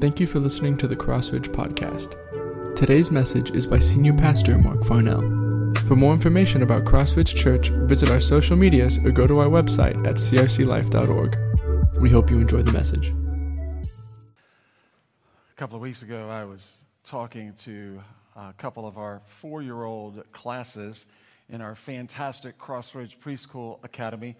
Thank you for listening to the Crossridge Podcast. Today's message is by Senior Pastor Marc Farnell. For more information about Crossridge Church, visit our social medias or go to our website at crclife.org. We hope you enjoy the message. A couple of weeks ago, I was talking to a couple of our four year old classes in our fantastic Crossridge Preschool Academy,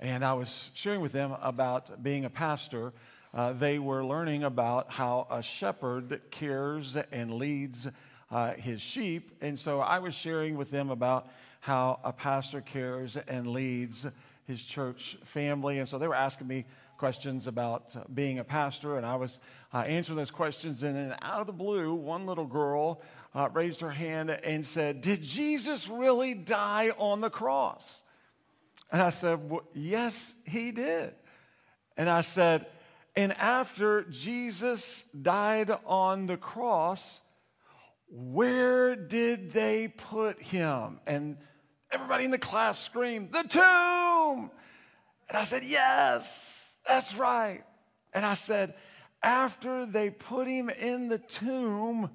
and I was sharing with them about being a pastor uh, they were learning about how a shepherd cares and leads uh, his sheep. And so I was sharing with them about how a pastor cares and leads his church family. And so they were asking me questions about uh, being a pastor, and I was uh, answering those questions. And then out of the blue, one little girl uh, raised her hand and said, Did Jesus really die on the cross? And I said, well, Yes, he did. And I said, and after Jesus died on the cross, where did they put him? And everybody in the class screamed, The tomb! And I said, Yes, that's right. And I said, After they put him in the tomb,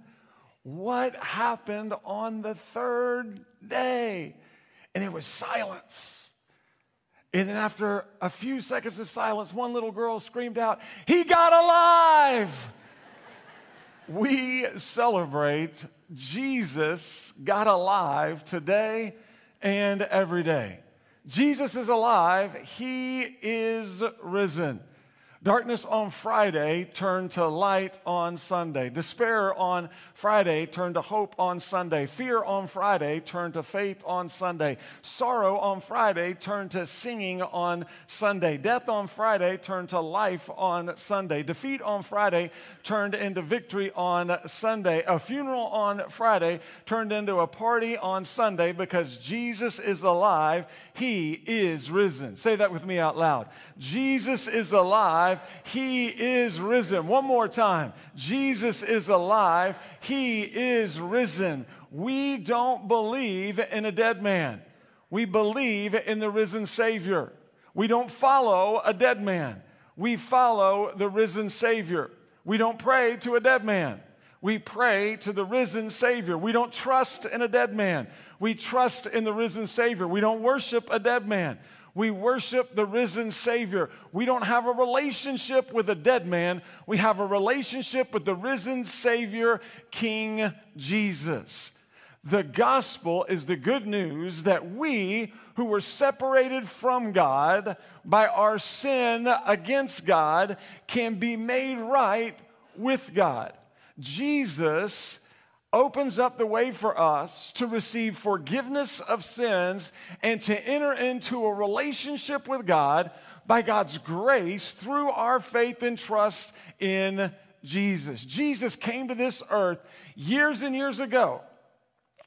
what happened on the third day? And it was silence. And then, after a few seconds of silence, one little girl screamed out, He got alive! we celebrate Jesus got alive today and every day. Jesus is alive, He is risen. Darkness on Friday turned to light on Sunday. Despair on Friday turned to hope on Sunday. Fear on Friday turned to faith on Sunday. Sorrow on Friday turned to singing on Sunday. Death on Friday turned to life on Sunday. Defeat on Friday turned into victory on Sunday. A funeral on Friday turned into a party on Sunday because Jesus is alive. He is risen. Say that with me out loud. Jesus is alive alive. He is risen. One more time. Jesus is alive. He is risen. We don't believe in a dead man. We believe in the risen Savior. We don't follow a dead man. We follow the risen Savior. We don't pray to a dead man. We pray to the risen Savior. We don't trust in a dead man. We trust in the risen Savior. We don't worship a dead man. We worship the risen Savior. We don't have a relationship with a dead man. We have a relationship with the risen Savior, King Jesus. The gospel is the good news that we, who were separated from God by our sin against God, can be made right with God. Jesus opens up the way for us to receive forgiveness of sins and to enter into a relationship with God by God's grace through our faith and trust in Jesus. Jesus came to this earth years and years ago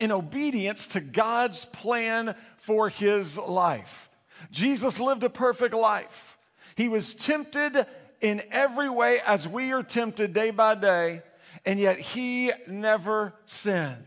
in obedience to God's plan for his life. Jesus lived a perfect life. He was tempted in every way as we are tempted day by day and yet he never sinned.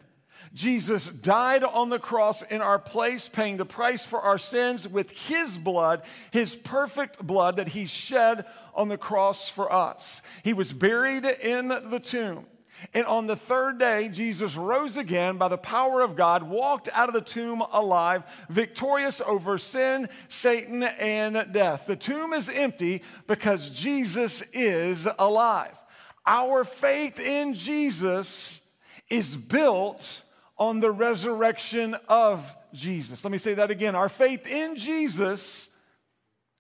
Jesus died on the cross in our place, paying the price for our sins with his blood, his perfect blood that he shed on the cross for us. He was buried in the tomb. And on the third day, Jesus rose again by the power of God, walked out of the tomb alive, victorious over sin, Satan, and death. The tomb is empty because Jesus is alive. Our faith in Jesus is built on the resurrection of Jesus. Let me say that again. Our faith in Jesus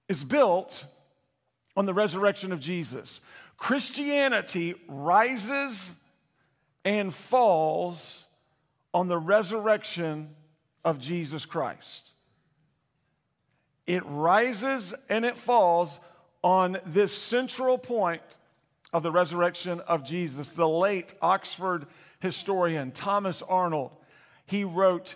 is built on the resurrection of Jesus. Christianity rises and falls on the resurrection of Jesus Christ. It rises and it falls on this central point of the resurrection of Jesus. The late Oxford historian Thomas Arnold, he wrote,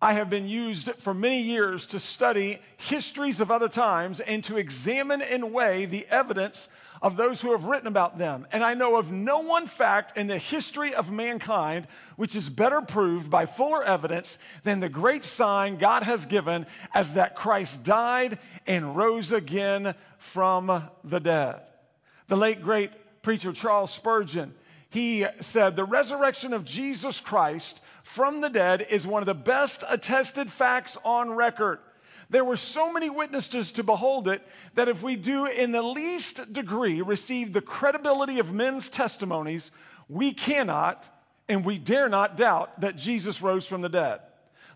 I have been used for many years to study histories of other times and to examine and weigh the evidence of those who have written about them. And I know of no one fact in the history of mankind which is better proved by fuller evidence than the great sign God has given as that Christ died and rose again from the dead. The late great preacher Charles Spurgeon, he said, The resurrection of Jesus Christ from the dead is one of the best attested facts on record. There were so many witnesses to behold it that if we do in the least degree receive the credibility of men's testimonies, we cannot and we dare not doubt that Jesus rose from the dead.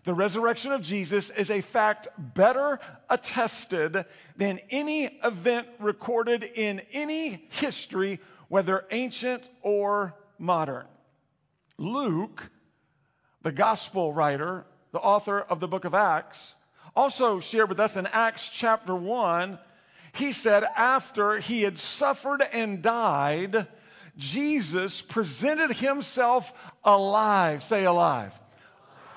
The resurrection of Jesus is a fact better attested than any event recorded in any history, whether ancient or modern. Luke, the gospel writer, the author of the book of Acts, also shared with us in Acts chapter 1. He said, after he had suffered and died, Jesus presented himself alive. Say alive.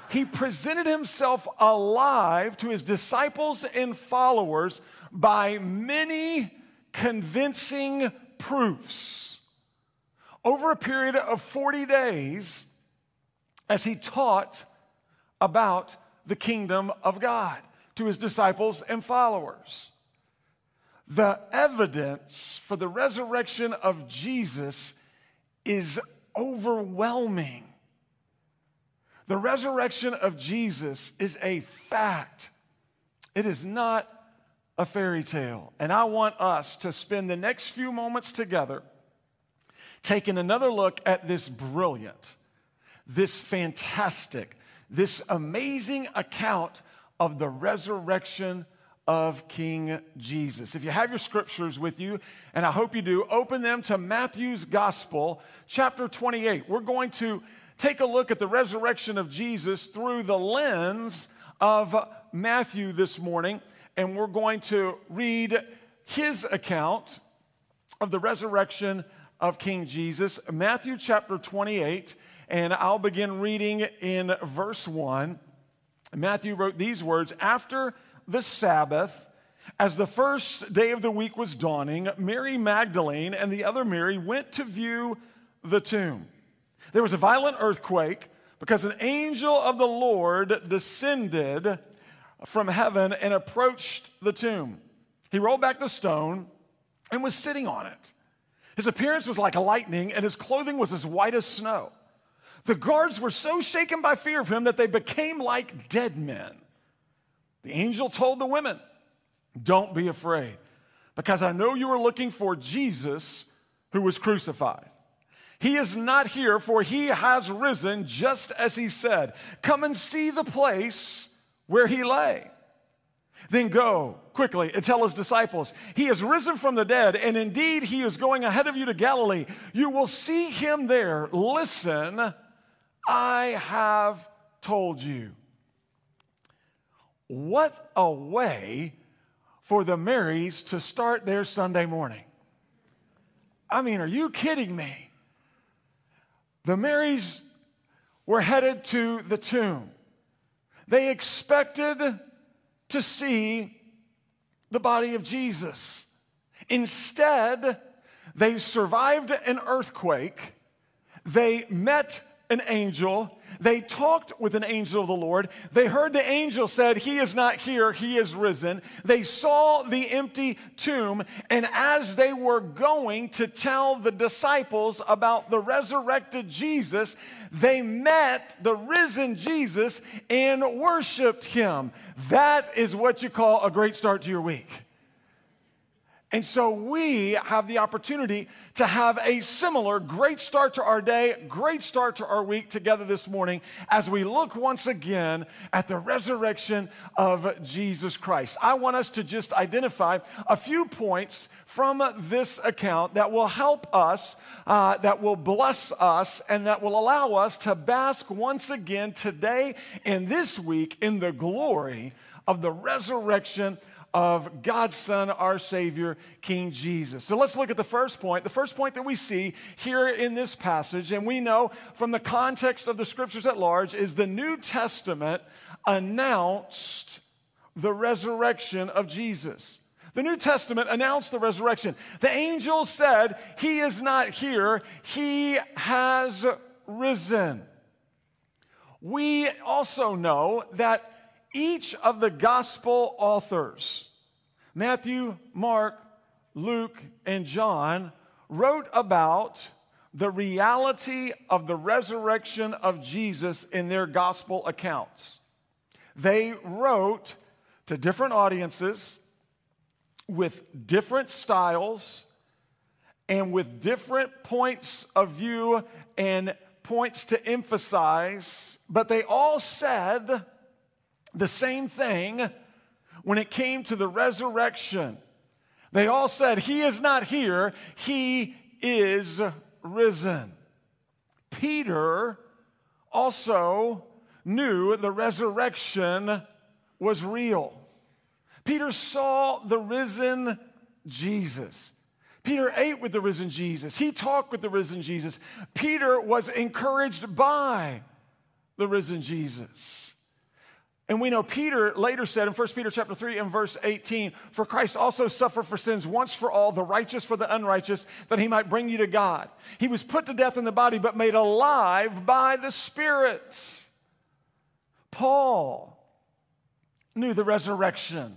He presented himself alive to his disciples and followers by many convincing proofs. Over a period of 40 days, as he taught about the kingdom of God to his disciples and followers. The evidence for the resurrection of Jesus is overwhelming. The resurrection of Jesus is a fact, it is not a fairy tale. And I want us to spend the next few moments together taking another look at this brilliant, this fantastic, this amazing account of the resurrection of King Jesus. If you have your scriptures with you, and I hope you do, open them to Matthew's Gospel, chapter 28. We're going to take a look at the resurrection of Jesus through the lens of Matthew this morning, and we're going to read his account of the resurrection of King Jesus, Matthew chapter 28, and I'll begin reading in verse 1. Matthew wrote these words After the Sabbath, as the first day of the week was dawning, Mary Magdalene and the other Mary went to view the tomb. There was a violent earthquake because an angel of the Lord descended from heaven and approached the tomb. He rolled back the stone and was sitting on it. His appearance was like lightning, and his clothing was as white as snow. The guards were so shaken by fear of him that they became like dead men. The angel told the women, Don't be afraid, because I know you are looking for Jesus who was crucified. He is not here, for he has risen just as he said. Come and see the place where he lay. Then go quickly and tell his disciples, He has risen from the dead, and indeed he is going ahead of you to Galilee. You will see him there. Listen, I have told you. What a way for the Marys to start their Sunday morning. I mean, are you kidding me? The Marys were headed to the tomb. They expected to see the body of Jesus. Instead, they survived an earthquake. They met an angel. They talked with an angel of the Lord. They heard the angel said, He is not here, He is risen. They saw the empty tomb. And as they were going to tell the disciples about the resurrected Jesus, they met the risen Jesus and worshiped Him. That is what you call a great start to your week. And so we have the opportunity to have a similar great start to our day, great start to our week together this morning as we look once again at the resurrection of Jesus Christ. I want us to just identify a few points from this account that will help us, uh, that will bless us, and that will allow us to bask once again today and this week in the glory of the resurrection of God's Son, our Savior, King Jesus. So let's look at the first point. The first point that we see here in this passage, and we know from the context of the scriptures at large, is the New Testament announced the resurrection of Jesus. The New Testament announced the resurrection. The angel said, He is not here, He has risen. We also know that each of the gospel authors, Matthew, Mark, Luke, and John, wrote about the reality of the resurrection of Jesus in their gospel accounts. They wrote to different audiences with different styles and with different points of view and points to emphasize, but they all said the same thing when it came to the resurrection. They all said, He is not here, He is risen. Peter also knew the resurrection was real. Peter saw the risen Jesus. Peter ate with the risen Jesus. He talked with the risen Jesus. Peter was encouraged by the risen Jesus. And we know Peter later said in 1 Peter chapter 3 and verse 18, For Christ also suffered for sins once for all, the righteous for the unrighteous, that he might bring you to God. He was put to death in the body, but made alive by the Spirit. Paul knew the resurrection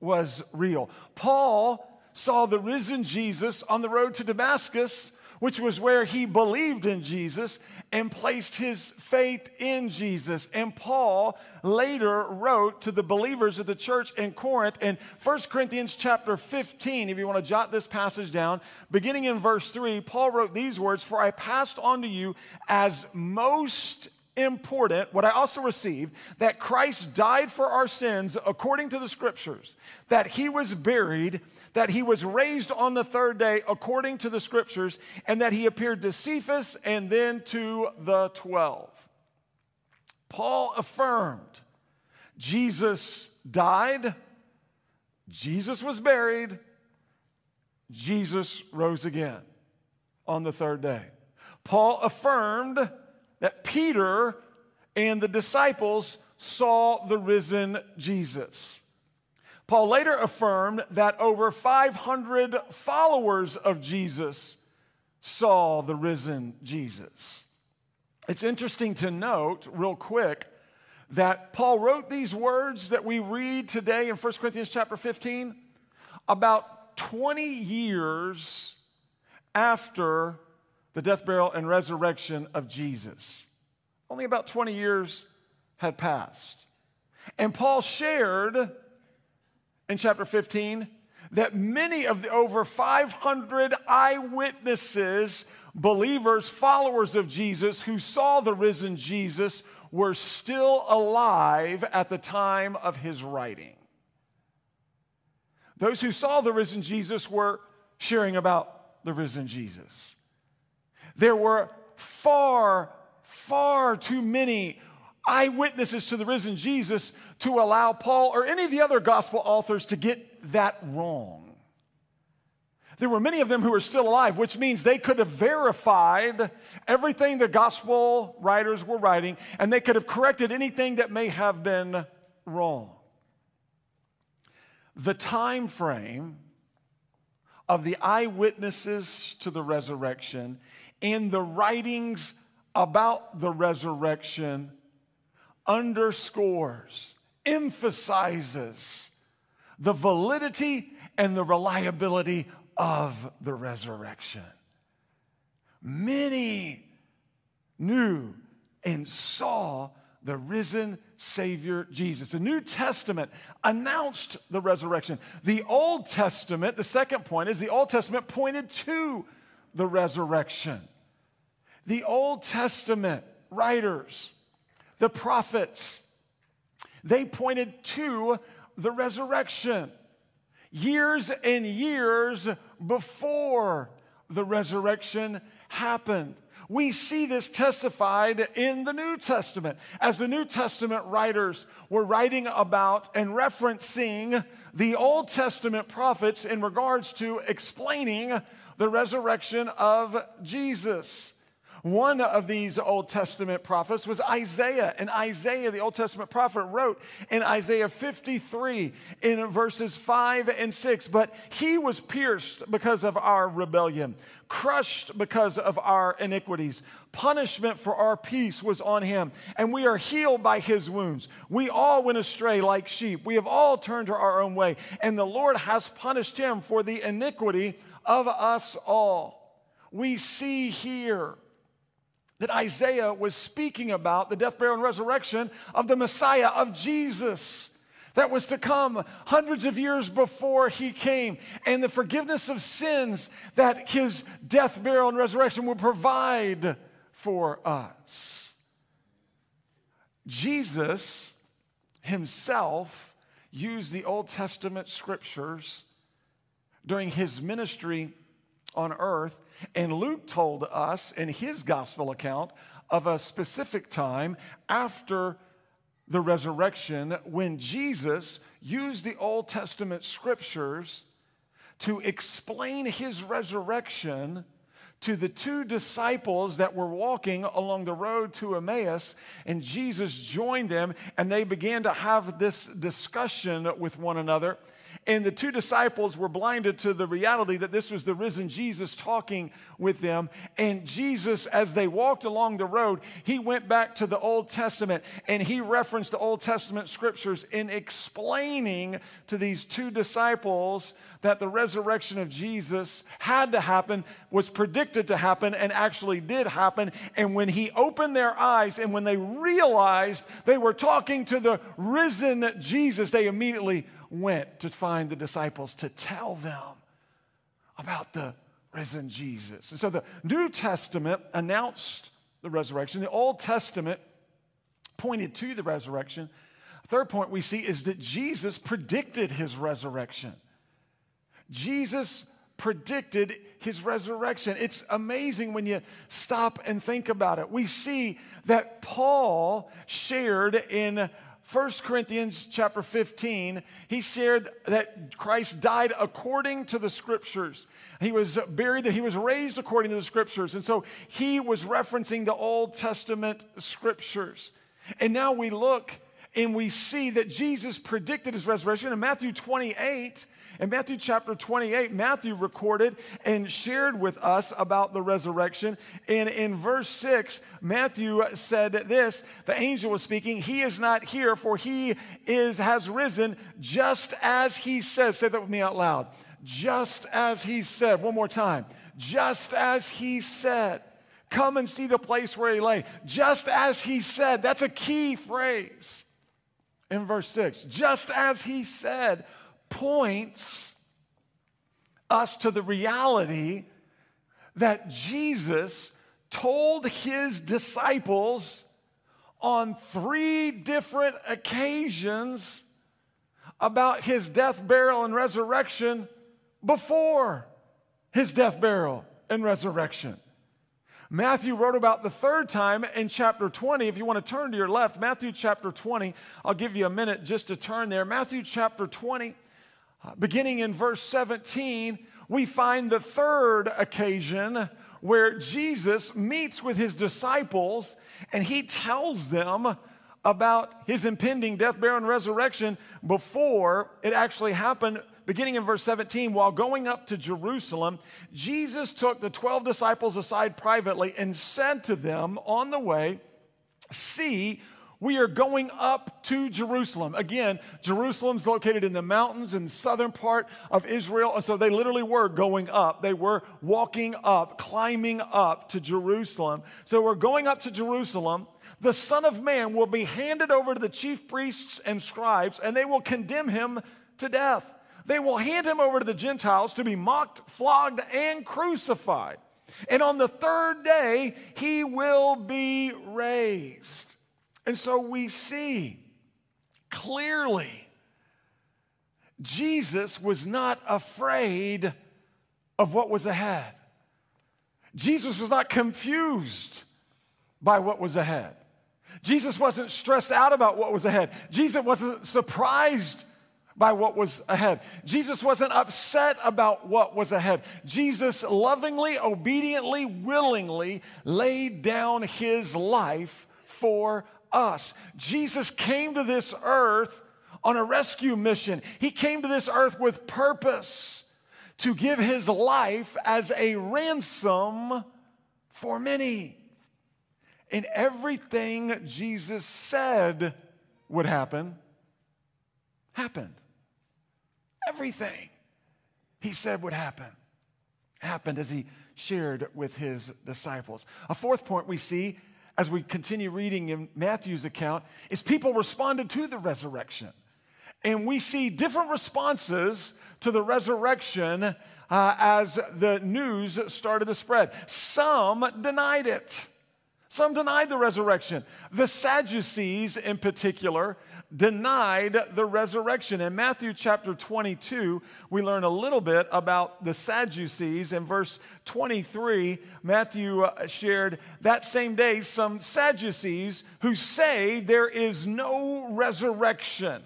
was real. Paul saw the risen Jesus on the road to Damascus which was where he believed in Jesus and placed his faith in Jesus. And Paul later wrote to the believers of the church in Corinth in 1 Corinthians chapter 15, if you want to jot this passage down, beginning in verse 3, Paul wrote these words For I passed on to you as most important, what I also received, that Christ died for our sins according to the scriptures, that he was buried, that he was raised on the third day according to the scriptures, and that he appeared to Cephas and then to the twelve. Paul affirmed Jesus died, Jesus was buried, Jesus rose again on the third day. Paul affirmed that Peter and the disciples saw the risen Jesus. Paul later affirmed that over 500 followers of Jesus saw the risen Jesus. It's interesting to note, real quick, that Paul wrote these words that we read today in 1 Corinthians chapter 15 about 20 years after the death, burial, and resurrection of Jesus. Only about 20 years had passed. And Paul shared in chapter 15 that many of the over 500 eyewitnesses, believers, followers of Jesus who saw the risen Jesus were still alive at the time of his writing. Those who saw the risen Jesus were sharing about the risen Jesus. There were far, far too many eyewitnesses to the risen Jesus to allow Paul or any of the other gospel authors to get that wrong. There were many of them who were still alive, which means they could have verified everything the gospel writers were writing and they could have corrected anything that may have been wrong. The time frame of the eyewitnesses to the resurrection and the writings about the resurrection underscores, emphasizes the validity and the reliability of the resurrection. Many knew and saw the risen Savior Jesus. The New Testament announced the resurrection. The Old Testament, the second point is the Old Testament pointed to the resurrection. The Old Testament writers, the prophets, they pointed to the resurrection years and years before the resurrection happened. We see this testified in the New Testament as the New Testament writers were writing about and referencing the Old Testament prophets in regards to explaining the resurrection of Jesus. One of these Old Testament prophets was Isaiah. And Isaiah, the Old Testament prophet, wrote in Isaiah 53 in verses 5 and 6 But he was pierced because of our rebellion, crushed because of our iniquities. Punishment for our peace was on him, and we are healed by his wounds. We all went astray like sheep. We have all turned to our own way, and the Lord has punished him for the iniquity of us all. We see here that Isaiah was speaking about the death, burial, and resurrection of the Messiah, of Jesus that was to come hundreds of years before he came, and the forgiveness of sins that his death, burial, and resurrection would provide for us. Jesus himself used the Old Testament scriptures during his ministry on earth, and Luke told us in his gospel account of a specific time after the resurrection when Jesus used the Old Testament scriptures to explain his resurrection to the two disciples that were walking along the road to Emmaus, and Jesus joined them, and they began to have this discussion with one another. And the two disciples were blinded to the reality that this was the risen Jesus talking with them. And Jesus, as they walked along the road, he went back to the Old Testament and he referenced the Old Testament scriptures in explaining to these two disciples that the resurrection of Jesus had to happen, was predicted to happen, and actually did happen. And when he opened their eyes and when they realized they were talking to the risen Jesus, they immediately went to find the disciples to tell them about the risen Jesus. And so the New Testament announced the resurrection, the Old Testament pointed to the resurrection. Third point we see is that Jesus predicted his resurrection. Jesus predicted his resurrection. It's amazing when you stop and think about it. We see that Paul shared in 1 Corinthians chapter 15, he shared that Christ died according to the scriptures. He was buried, that he was raised according to the scriptures. And so he was referencing the Old Testament scriptures. And now we look and we see that Jesus predicted his resurrection. In Matthew 28, in Matthew chapter 28, Matthew recorded and shared with us about the resurrection. And in verse 6, Matthew said this the angel was speaking, He is not here, for he is has risen just as he said. Say that with me out loud. Just as he said. One more time. Just as he said. Come and see the place where he lay. Just as he said. That's a key phrase in verse 6. Just as he said, points us to the reality that Jesus told his disciples on three different occasions about his death, burial, and resurrection before his death, burial, and resurrection. Matthew wrote about the third time in chapter 20. If you want to turn to your left, Matthew chapter 20, I'll give you a minute just to turn there. Matthew chapter 20, uh, beginning in verse 17, we find the third occasion where Jesus meets with his disciples and he tells them about his impending death, burial, and resurrection before it actually happened beginning in verse 17, while going up to Jerusalem, Jesus took the 12 disciples aside privately and said to them on the way, See, we are going up to Jerusalem. Again, Jerusalem's located in the mountains in the southern part of Israel. And so they literally were going up. They were walking up, climbing up to Jerusalem. So we're going up to Jerusalem. The Son of Man will be handed over to the chief priests and scribes, and they will condemn him to death they will hand him over to the Gentiles to be mocked, flogged, and crucified. And on the third day, he will be raised. And so we see clearly Jesus was not afraid of what was ahead. Jesus was not confused by what was ahead. Jesus wasn't stressed out about what was ahead. Jesus wasn't surprised by what was ahead. Jesus wasn't upset about what was ahead. Jesus lovingly, obediently, willingly laid down his life for us. Jesus came to this earth on a rescue mission. He came to this earth with purpose to give his life as a ransom for many. And everything Jesus said would happen happened. Everything he said would happen happened as he shared with his disciples. A fourth point we see as we continue reading in Matthew's account is people responded to the resurrection. And we see different responses to the resurrection uh, as the news started to spread. Some denied it. Some denied the resurrection. The Sadducees, in particular, denied the resurrection. In Matthew chapter 22, we learn a little bit about the Sadducees. In verse 23, Matthew uh, shared that same day some Sadducees who say there is no resurrection.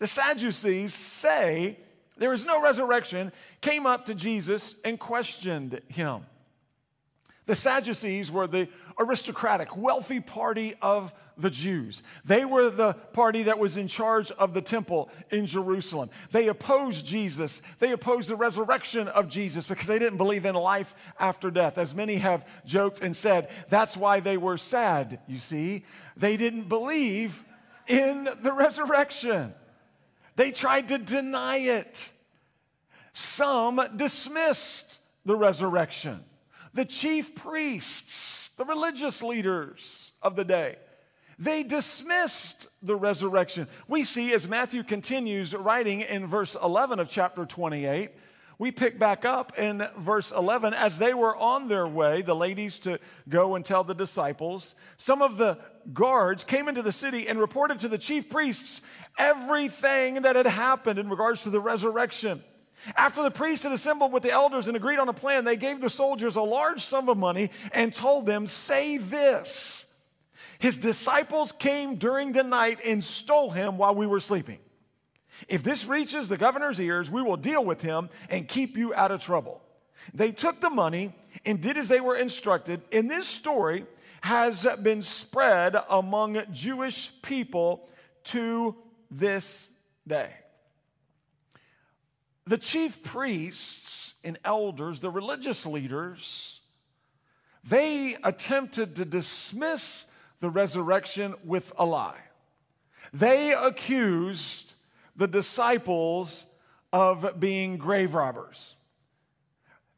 The Sadducees say there is no resurrection, came up to Jesus and questioned him. The Sadducees were the aristocratic, wealthy party of the Jews. They were the party that was in charge of the temple in Jerusalem. They opposed Jesus. They opposed the resurrection of Jesus because they didn't believe in life after death. As many have joked and said, that's why they were sad, you see. They didn't believe in the resurrection, they tried to deny it. Some dismissed the resurrection the chief priests, the religious leaders of the day. They dismissed the resurrection. We see as Matthew continues writing in verse 11 of chapter 28, we pick back up in verse 11 as they were on their way, the ladies to go and tell the disciples, some of the guards came into the city and reported to the chief priests everything that had happened in regards to the resurrection. After the priests had assembled with the elders and agreed on a plan, they gave the soldiers a large sum of money and told them, Say this His disciples came during the night and stole him while we were sleeping. If this reaches the governor's ears, we will deal with him and keep you out of trouble. They took the money and did as they were instructed. And this story has been spread among Jewish people to this day. The chief priests and elders, the religious leaders, they attempted to dismiss the resurrection with a lie. They accused the disciples of being grave robbers.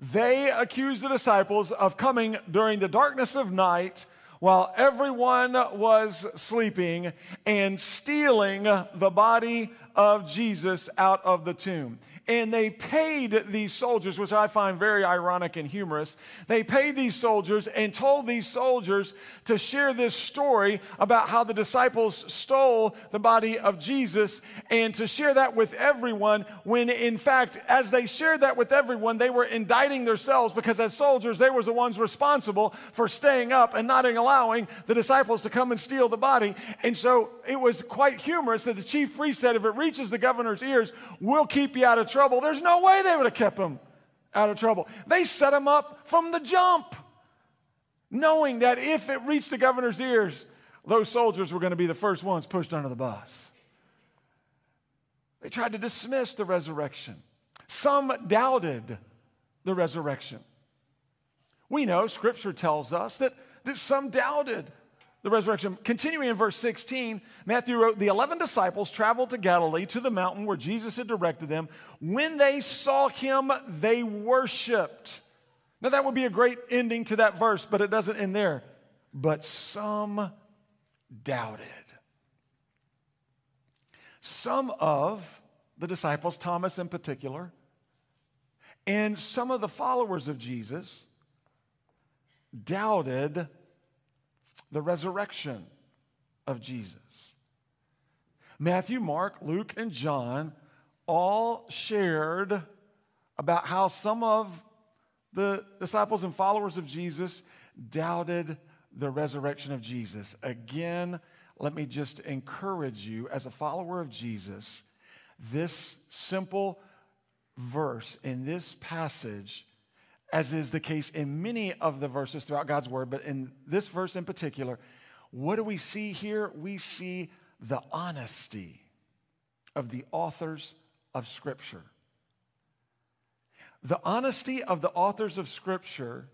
They accused the disciples of coming during the darkness of night while everyone was sleeping and stealing the body of Jesus out of the tomb and they paid these soldiers, which I find very ironic and humorous. They paid these soldiers and told these soldiers to share this story about how the disciples stole the body of Jesus and to share that with everyone. When in fact, as they shared that with everyone, they were indicting themselves because as soldiers, they were the ones responsible for staying up and not allowing the disciples to come and steal the body. And so it was quite humorous that the chief priest said, if it reaches the governor's ears, we'll keep you out of trouble there's no way they would have kept him out of trouble. They set him up from the jump, knowing that if it reached the governor's ears, those soldiers were going to be the first ones pushed under the bus. They tried to dismiss the resurrection. Some doubted the resurrection. We know, Scripture tells us that, that some doubted the resurrection. Continuing in verse 16, Matthew wrote, The 11 disciples traveled to Galilee to the mountain where Jesus had directed them. When they saw him, they worshiped. Now, that would be a great ending to that verse, but it doesn't end there. But some doubted. Some of the disciples, Thomas in particular, and some of the followers of Jesus doubted the resurrection of Jesus. Matthew, Mark, Luke, and John all shared about how some of the disciples and followers of Jesus doubted the resurrection of Jesus. Again, let me just encourage you as a follower of Jesus, this simple verse in this passage as is the case in many of the verses throughout God's word, but in this verse in particular, what do we see here? We see the honesty of the authors of Scripture. The honesty of the authors of Scripture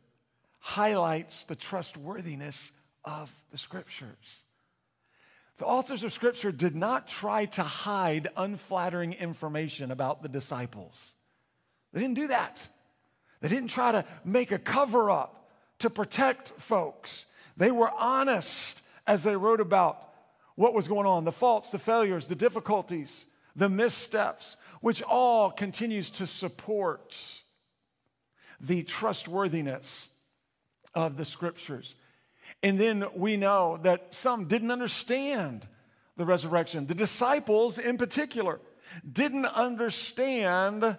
highlights the trustworthiness of the Scriptures. The authors of Scripture did not try to hide unflattering information about the disciples. They didn't do that. They didn't try to make a cover up to protect folks. They were honest as they wrote about what was going on the faults, the failures, the difficulties, the missteps, which all continues to support the trustworthiness of the scriptures. And then we know that some didn't understand the resurrection. The disciples, in particular, didn't understand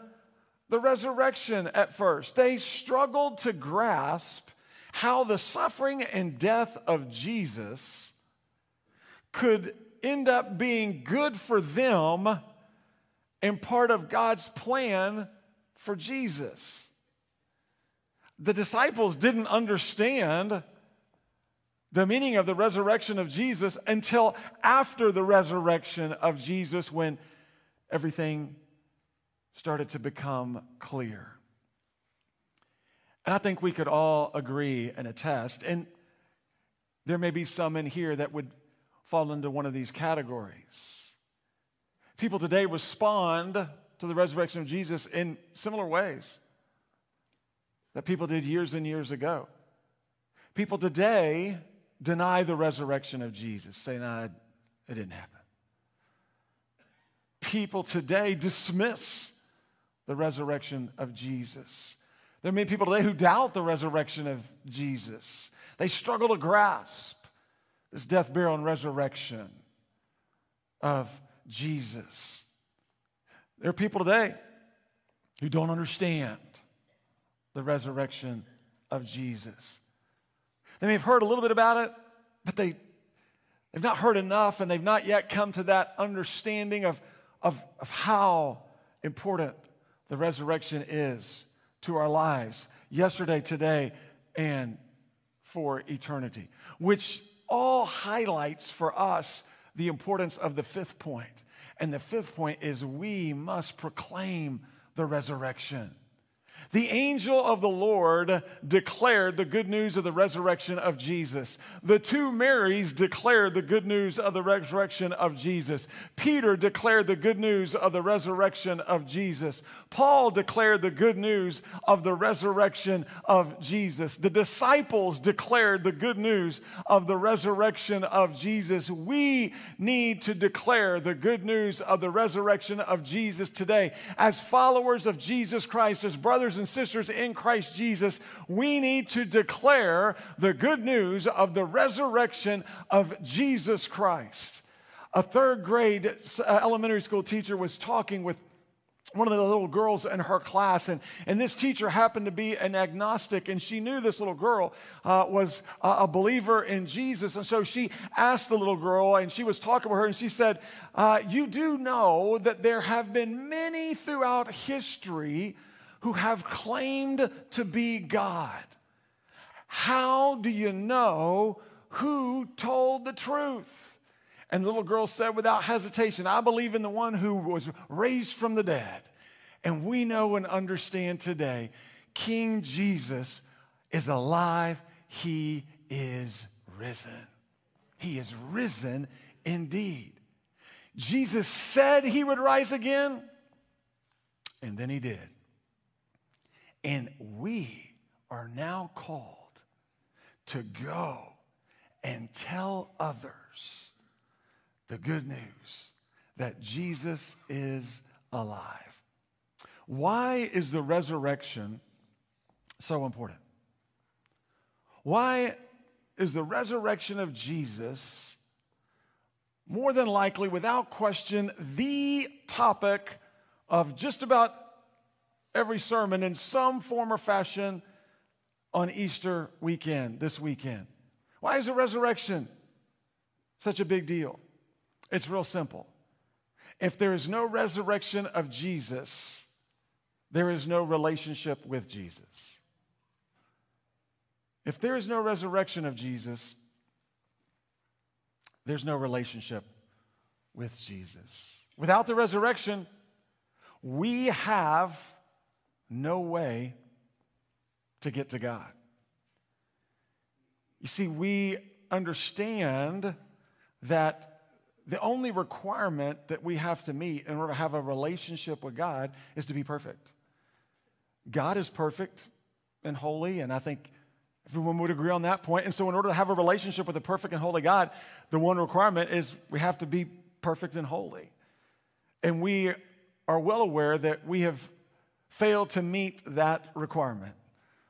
the resurrection at first. They struggled to grasp how the suffering and death of Jesus could end up being good for them and part of God's plan for Jesus. The disciples didn't understand the meaning of the resurrection of Jesus until after the resurrection of Jesus when everything started to become clear. And I think we could all agree and attest, and there may be some in here that would fall into one of these categories. People today respond to the resurrection of Jesus in similar ways that people did years and years ago. People today deny the resurrection of Jesus, say, no, it didn't happen. People today dismiss the resurrection of Jesus. There are many people today who doubt the resurrection of Jesus. They struggle to grasp this death, burial, and resurrection of Jesus. There are people today who don't understand the resurrection of Jesus. They may have heard a little bit about it, but they, they've not heard enough and they've not yet come to that understanding of, of, of how important the resurrection is to our lives, yesterday, today, and for eternity, which all highlights for us the importance of the fifth point. And the fifth point is we must proclaim the resurrection. The angel of the Lord declared the good news of the resurrection of Jesus. The two Marys declared the good news of the resurrection of Jesus. Peter declared the good news of the resurrection of Jesus. Paul declared the good news of the resurrection of Jesus. The disciples declared the good news of the resurrection of Jesus. We need to declare the good news of the resurrection of Jesus today. As followers of Jesus Christ, as brothers brothers and sisters in Christ Jesus, we need to declare the good news of the resurrection of Jesus Christ. A third grade uh, elementary school teacher was talking with one of the little girls in her class, and, and this teacher happened to be an agnostic, and she knew this little girl uh, was a, a, believer in Jesus. And so she asked the little girl, and she was talking with her, and she said, uh, You do know that there have been many throughout history who have claimed to be God. How do you know who told the truth? And the little girl said without hesitation, I believe in the one who was raised from the dead. And we know and understand today King Jesus is alive, he is risen. He is risen indeed. Jesus said he would rise again, and then he did. And we are now called to go and tell others the good news that Jesus is alive. Why is the resurrection so important? Why is the resurrection of Jesus more than likely, without question, the topic of just about every sermon in some form or fashion on Easter weekend, this weekend. Why is the resurrection such a big deal? It's real simple. If there is no resurrection of Jesus, there is no relationship with Jesus. If there is no resurrection of Jesus, there's no relationship with Jesus. Without the resurrection, we have no way to get to God. You see, we understand that the only requirement that we have to meet in order to have a relationship with God is to be perfect. God is perfect, and holy, and I think everyone would agree on that point. And so, in order to have a relationship with a perfect and holy God, the one requirement is we have to be perfect and holy. And we are well aware that we have failed to meet that requirement.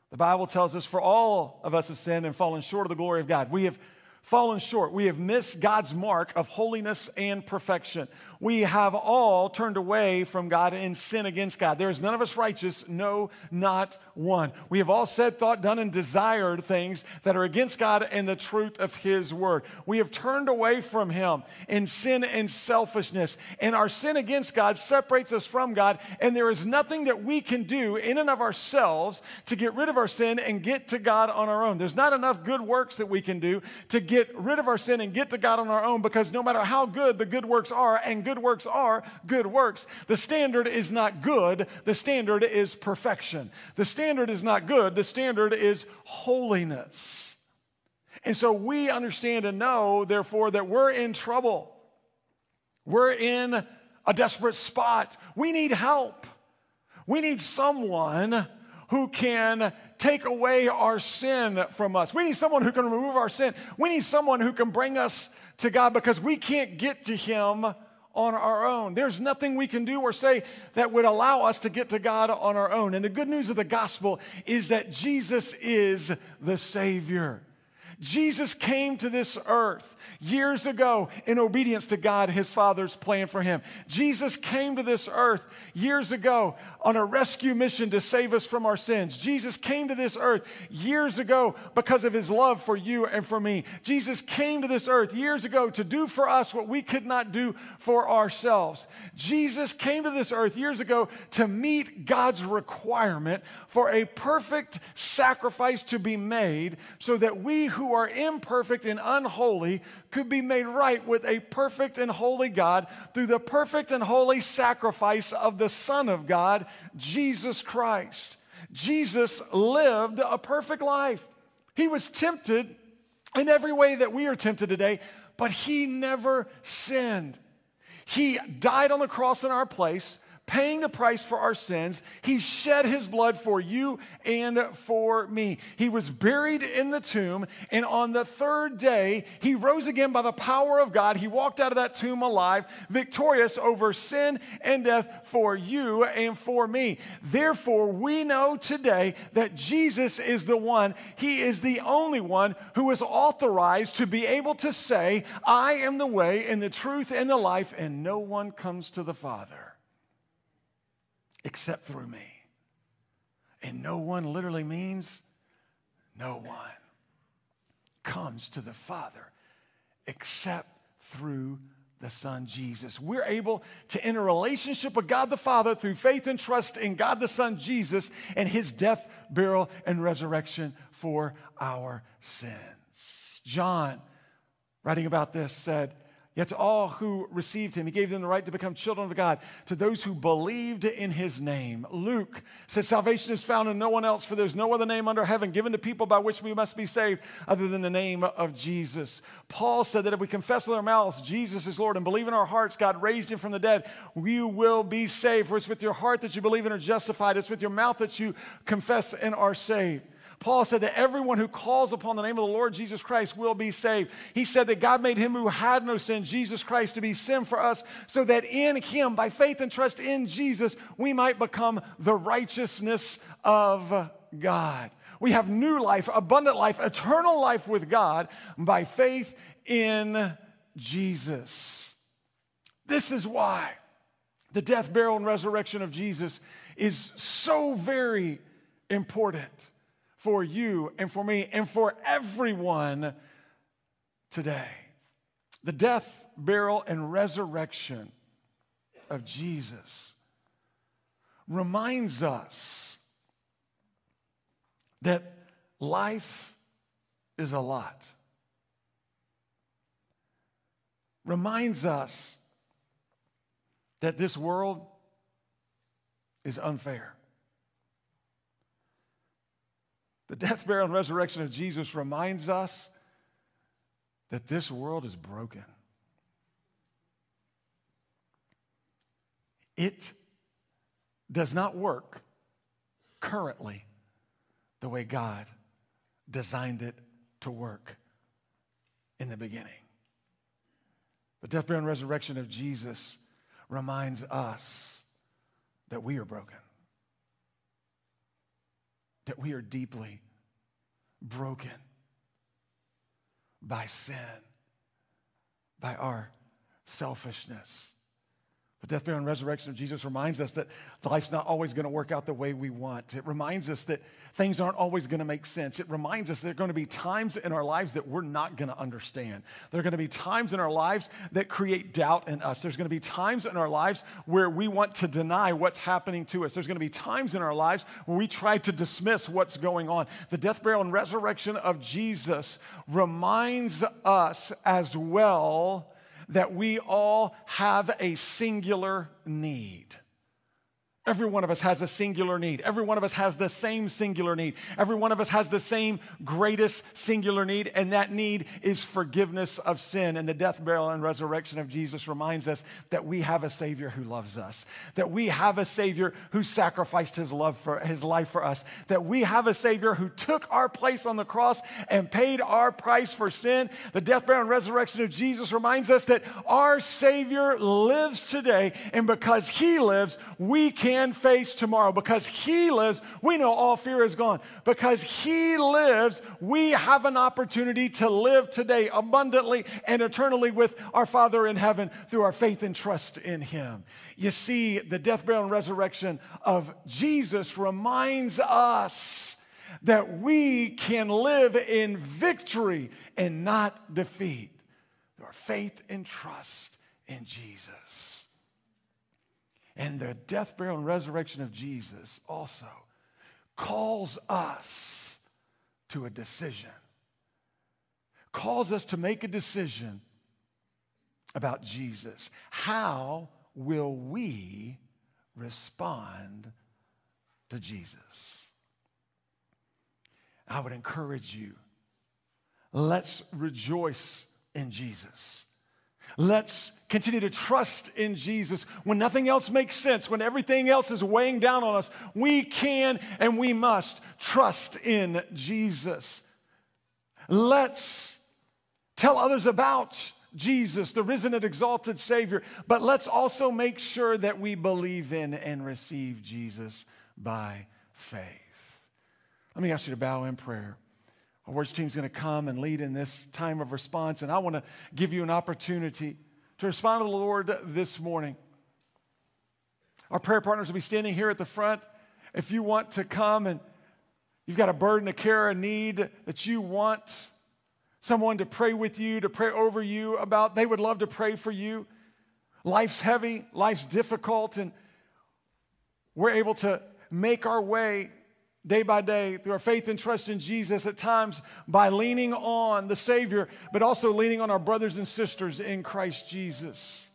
The Bible tells us, for all of us have sinned and fallen short of the glory of God. We have fallen short. We have missed God's mark of holiness and perfection. We have all turned away from God and sin against God. There is none of us righteous, no, not one. We have all said, thought, done, and desired things that are against God and the truth of His word. We have turned away from Him in sin and selfishness. And our sin against God separates us from God. And there is nothing that we can do in and of ourselves to get rid of our sin and get to God on our own. There's not enough good works that we can do to get get rid of our sin and get to God on our own because no matter how good the good works are, and good works are good works, the standard is not good, the standard is perfection. The standard is not good, the standard is holiness. And so we understand and know, therefore, that we're in trouble. We're in a desperate spot. We need help. We need someone who can take away our sin from us. We need someone who can remove our sin. We need someone who can bring us to God because we can't get to Him on our own. There's nothing we can do or say that would allow us to get to God on our own. And the good news of the gospel is that Jesus is the Savior. Jesus came to this earth years ago in obedience to God, his Father's plan for him. Jesus came to this earth years ago on a rescue mission to save us from our sins. Jesus came to this earth years ago because of his love for you and for me. Jesus came to this earth years ago to do for us what we could not do for ourselves. Jesus came to this earth years ago to meet God's requirement for a perfect sacrifice to be made so that we who who are imperfect and unholy could be made right with a perfect and holy God through the perfect and holy sacrifice of the Son of God, Jesus Christ. Jesus lived a perfect life. He was tempted in every way that we are tempted today, but he never sinned. He died on the cross in our place paying the price for our sins. He shed his blood for you and for me. He was buried in the tomb, and on the third day, he rose again by the power of God. He walked out of that tomb alive, victorious over sin and death for you and for me. Therefore, we know today that Jesus is the one, he is the only one who is authorized to be able to say, I am the way and the truth and the life, and no one comes to the Father except through me. And no one literally means no one comes to the Father except through the Son Jesus. We're able to enter a relationship with God the Father through faith and trust in God the Son Jesus and his death, burial, and resurrection for our sins. John, writing about this, said, Yet to all who received him, he gave them the right to become children of God, to those who believed in his name. Luke says, Salvation is found in no one else, for there's no other name under heaven given to people by which we must be saved other than the name of Jesus. Paul said that if we confess with our mouths Jesus is Lord and believe in our hearts God raised him from the dead, we will be saved. For it's with your heart that you believe and are justified, it's with your mouth that you confess and are saved. Paul said that everyone who calls upon the name of the Lord Jesus Christ will be saved. He said that God made him who had no sin, Jesus Christ, to be sin for us, so that in him, by faith and trust in Jesus, we might become the righteousness of God. We have new life, abundant life, eternal life with God by faith in Jesus. This is why the death, burial, and resurrection of Jesus is so very important for you and for me and for everyone today. The death, burial, and resurrection of Jesus reminds us that life is a lot. Reminds us that this world is unfair. The death, burial, and resurrection of Jesus reminds us that this world is broken. It does not work currently the way God designed it to work in the beginning. The death, burial, and resurrection of Jesus reminds us that we are broken, that we are deeply broken by sin, by our selfishness. The death, burial, and resurrection of Jesus reminds us that life's not always going to work out the way we want. It reminds us that things aren't always going to make sense. It reminds us there are going to be times in our lives that we're not going to understand. There are going to be times in our lives that create doubt in us. There's going to be times in our lives where we want to deny what's happening to us. There's going to be times in our lives where we try to dismiss what's going on. The death, burial, and resurrection of Jesus reminds us as well that we all have a singular need. Every one of us has a singular need. Every one of us has the same singular need. Every one of us has the same greatest singular need, and that need is forgiveness of sin. And the death, burial, and resurrection of Jesus reminds us that we have a Savior who loves us, that we have a Savior who sacrificed his love for his life for us, that we have a Savior who took our place on the cross and paid our price for sin. The death, burial, and resurrection of Jesus reminds us that our Savior lives today, and because he lives, we can can face tomorrow. Because He lives, we know all fear is gone. Because He lives, we have an opportunity to live today abundantly and eternally with our Father in heaven through our faith and trust in Him. You see, the death, burial, and resurrection of Jesus reminds us that we can live in victory and not defeat through our faith and trust in Jesus. And the death, burial, and resurrection of Jesus also calls us to a decision, calls us to make a decision about Jesus. How will we respond to Jesus? I would encourage you, let's rejoice in Jesus. Let's continue to trust in Jesus when nothing else makes sense, when everything else is weighing down on us. We can and we must trust in Jesus. Let's tell others about Jesus, the risen and exalted Savior, but let's also make sure that we believe in and receive Jesus by faith. Let me ask you to bow in prayer. Our worship team's going to come and lead in this time of response, and I want to give you an opportunity to respond to the Lord this morning. Our prayer partners will be standing here at the front. If you want to come and you've got a burden, a care, a need that you want someone to pray with you, to pray over you about, they would love to pray for you. Life's heavy, life's difficult, and we're able to make our way day by day through our faith and trust in Jesus, at times by leaning on the Savior, but also leaning on our brothers and sisters in Christ Jesus.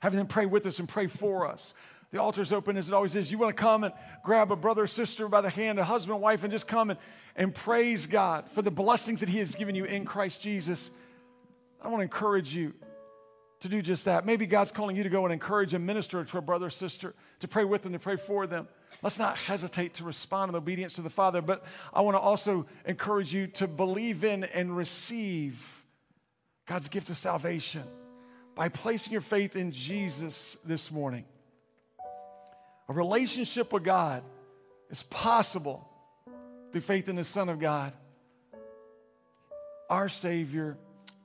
Having them pray with us and pray for us. The altar's open as it always is. You want to come and grab a brother or sister by the hand, a husband, wife, and just come and, and praise God for the blessings that He has given you in Christ Jesus. I want to encourage you to do just that. Maybe God's calling you to go and encourage and minister to a brother or sister, to pray with them, to pray for them. Let's not hesitate to respond in obedience to the Father, but I want to also encourage you to believe in and receive God's gift of salvation by placing your faith in Jesus this morning. A relationship with God is possible through faith in the Son of God, our Savior,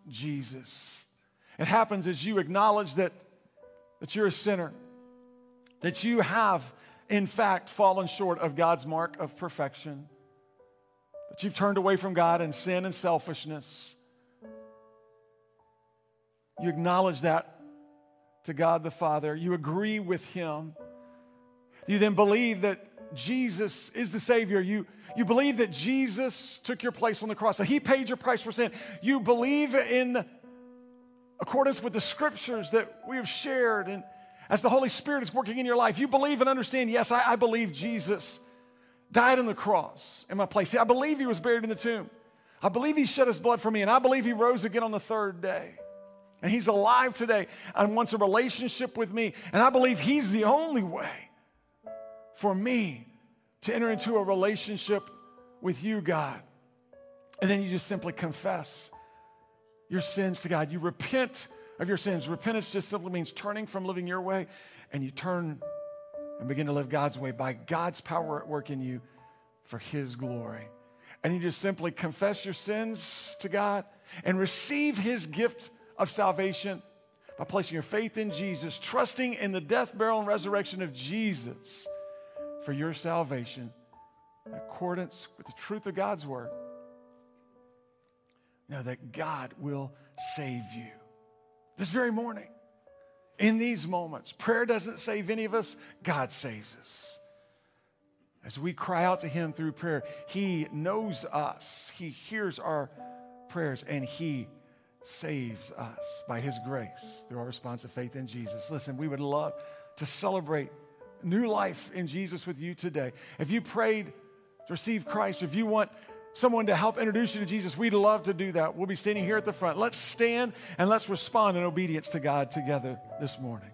Jesus. It happens as you acknowledge that, that you're a sinner, that you have in fact, fallen short of God's mark of perfection, that you've turned away from God in sin and selfishness. You acknowledge that to God the Father. You agree with Him. You then believe that Jesus is the Savior. You, you believe that Jesus took your place on the cross, that He paid your price for sin. You believe in accordance with the scriptures that we have shared and as the Holy Spirit is working in your life, you believe and understand, yes, I, I believe Jesus died on the cross in my place. I believe he was buried in the tomb. I believe he shed his blood for me, and I believe he rose again on the third day. And he's alive today and wants a relationship with me. And I believe he's the only way for me to enter into a relationship with you, God. And then you just simply confess your sins to God. You repent of your sins. Repentance just simply means turning from living your way and you turn and begin to live God's way by God's power at work in you for His glory. And you just simply confess your sins to God and receive His gift of salvation by placing your faith in Jesus, trusting in the death, burial, and resurrection of Jesus for your salvation in accordance with the truth of God's word. Know that God will save you this very morning in these moments. Prayer doesn't save any of us, God saves us. As we cry out to Him through prayer, He knows us, He hears our prayers, and He saves us by His grace through our response of faith in Jesus. Listen, we would love to celebrate new life in Jesus with you today. If you prayed to receive Christ, if you want someone to help introduce you to Jesus, we'd love to do that. We'll be standing here at the front. Let's stand and let's respond in obedience to God together this morning.